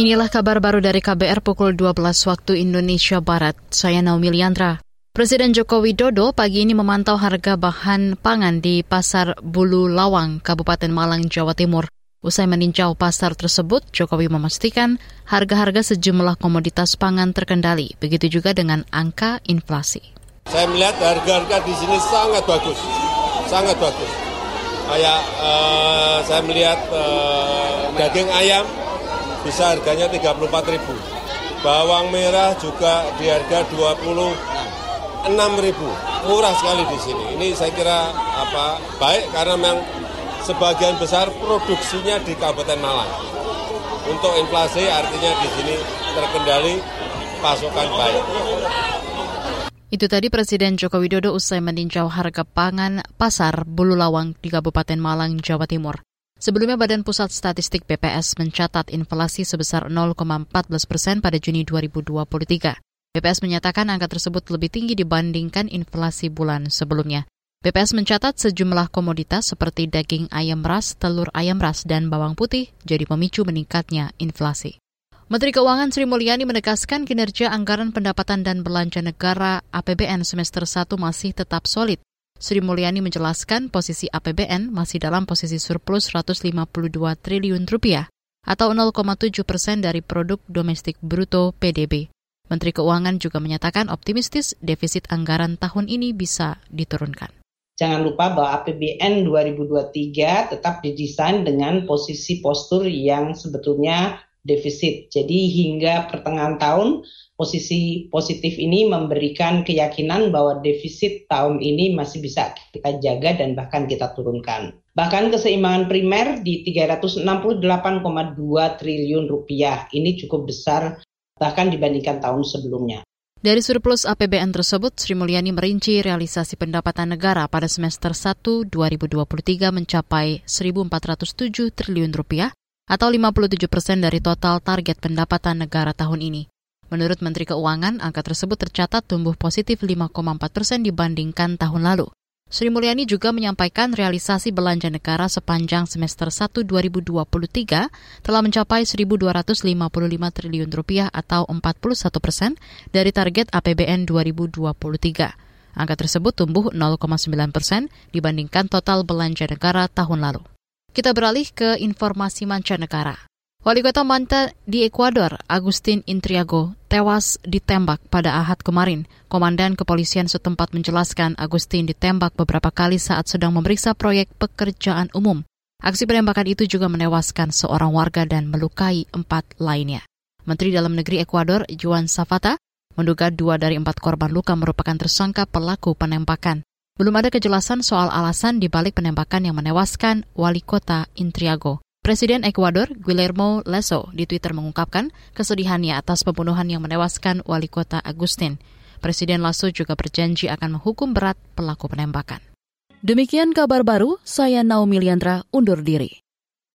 Inilah kabar baru dari KBR pukul 12 waktu Indonesia Barat. Saya Naomi Liandra. Presiden Joko Widodo pagi ini memantau harga bahan pangan di Pasar Bulu Lawang, Kabupaten Malang, Jawa Timur. Usai meninjau pasar tersebut, Jokowi memastikan harga-harga sejumlah komoditas pangan terkendali, begitu juga dengan angka inflasi. Saya melihat harga-harga di sini sangat bagus, sangat bagus. Kayak uh, saya melihat uh, daging ayam bisa harganya 34 ribu. Bawang merah juga di harga 26 ribu. Murah sekali di sini. Ini saya kira apa baik karena memang sebagian besar produksinya di Kabupaten Malang. Untuk inflasi artinya di sini terkendali pasokan baik. Itu tadi Presiden Joko Widodo usai meninjau harga pangan pasar Bulu Lawang di Kabupaten Malang, Jawa Timur. Sebelumnya Badan Pusat Statistik BPS mencatat inflasi sebesar 0,14 persen pada Juni 2023. BPS menyatakan angka tersebut lebih tinggi dibandingkan inflasi bulan sebelumnya. BPS mencatat sejumlah komoditas seperti daging ayam ras, telur ayam ras, dan bawang putih jadi pemicu meningkatnya inflasi. Menteri Keuangan Sri Mulyani menegaskan kinerja anggaran pendapatan dan belanja negara APBN semester 1 masih tetap solid Sri Mulyani menjelaskan posisi APBN masih dalam posisi surplus 152 triliun rupiah atau 0,7 persen dari produk domestik bruto PDB. Menteri Keuangan juga menyatakan optimistis defisit anggaran tahun ini bisa diturunkan. Jangan lupa bahwa APBN 2023 tetap didesain dengan posisi postur yang sebetulnya defisit. Jadi hingga pertengahan tahun posisi positif ini memberikan keyakinan bahwa defisit tahun ini masih bisa kita jaga dan bahkan kita turunkan. Bahkan keseimbangan primer di 368,2 triliun rupiah ini cukup besar bahkan dibandingkan tahun sebelumnya. Dari surplus APBN tersebut, Sri Mulyani merinci realisasi pendapatan negara pada semester 1 2023 mencapai 1.407 triliun rupiah atau 57 persen dari total target pendapatan negara tahun ini. Menurut Menteri Keuangan, angka tersebut tercatat tumbuh positif 5,4 persen dibandingkan tahun lalu. Sri Mulyani juga menyampaikan realisasi belanja negara sepanjang semester 1 2023 telah mencapai 1.255 triliun rupiah atau 41 persen dari target APBN 2023. Angka tersebut tumbuh 0,9 persen dibandingkan total belanja negara tahun lalu. Kita beralih ke informasi mancanegara. Wali kota Manta di Ekuador, Agustin Intriago, tewas ditembak pada Ahad kemarin. Komandan kepolisian setempat menjelaskan Agustin ditembak beberapa kali saat sedang memeriksa proyek pekerjaan umum. Aksi penembakan itu juga menewaskan seorang warga dan melukai empat lainnya. Menteri Dalam Negeri Ekuador, Juan Safata, menduga dua dari empat korban luka merupakan tersangka pelaku penembakan. Belum ada kejelasan soal alasan dibalik penembakan yang menewaskan wali kota Intriago. Presiden Ekuador, Guillermo Lasso, di Twitter mengungkapkan kesedihannya atas pembunuhan yang menewaskan wali kota Agustin. Presiden Lasso juga berjanji akan menghukum berat pelaku penembakan. Demikian kabar baru, saya Naomi Liandra undur diri.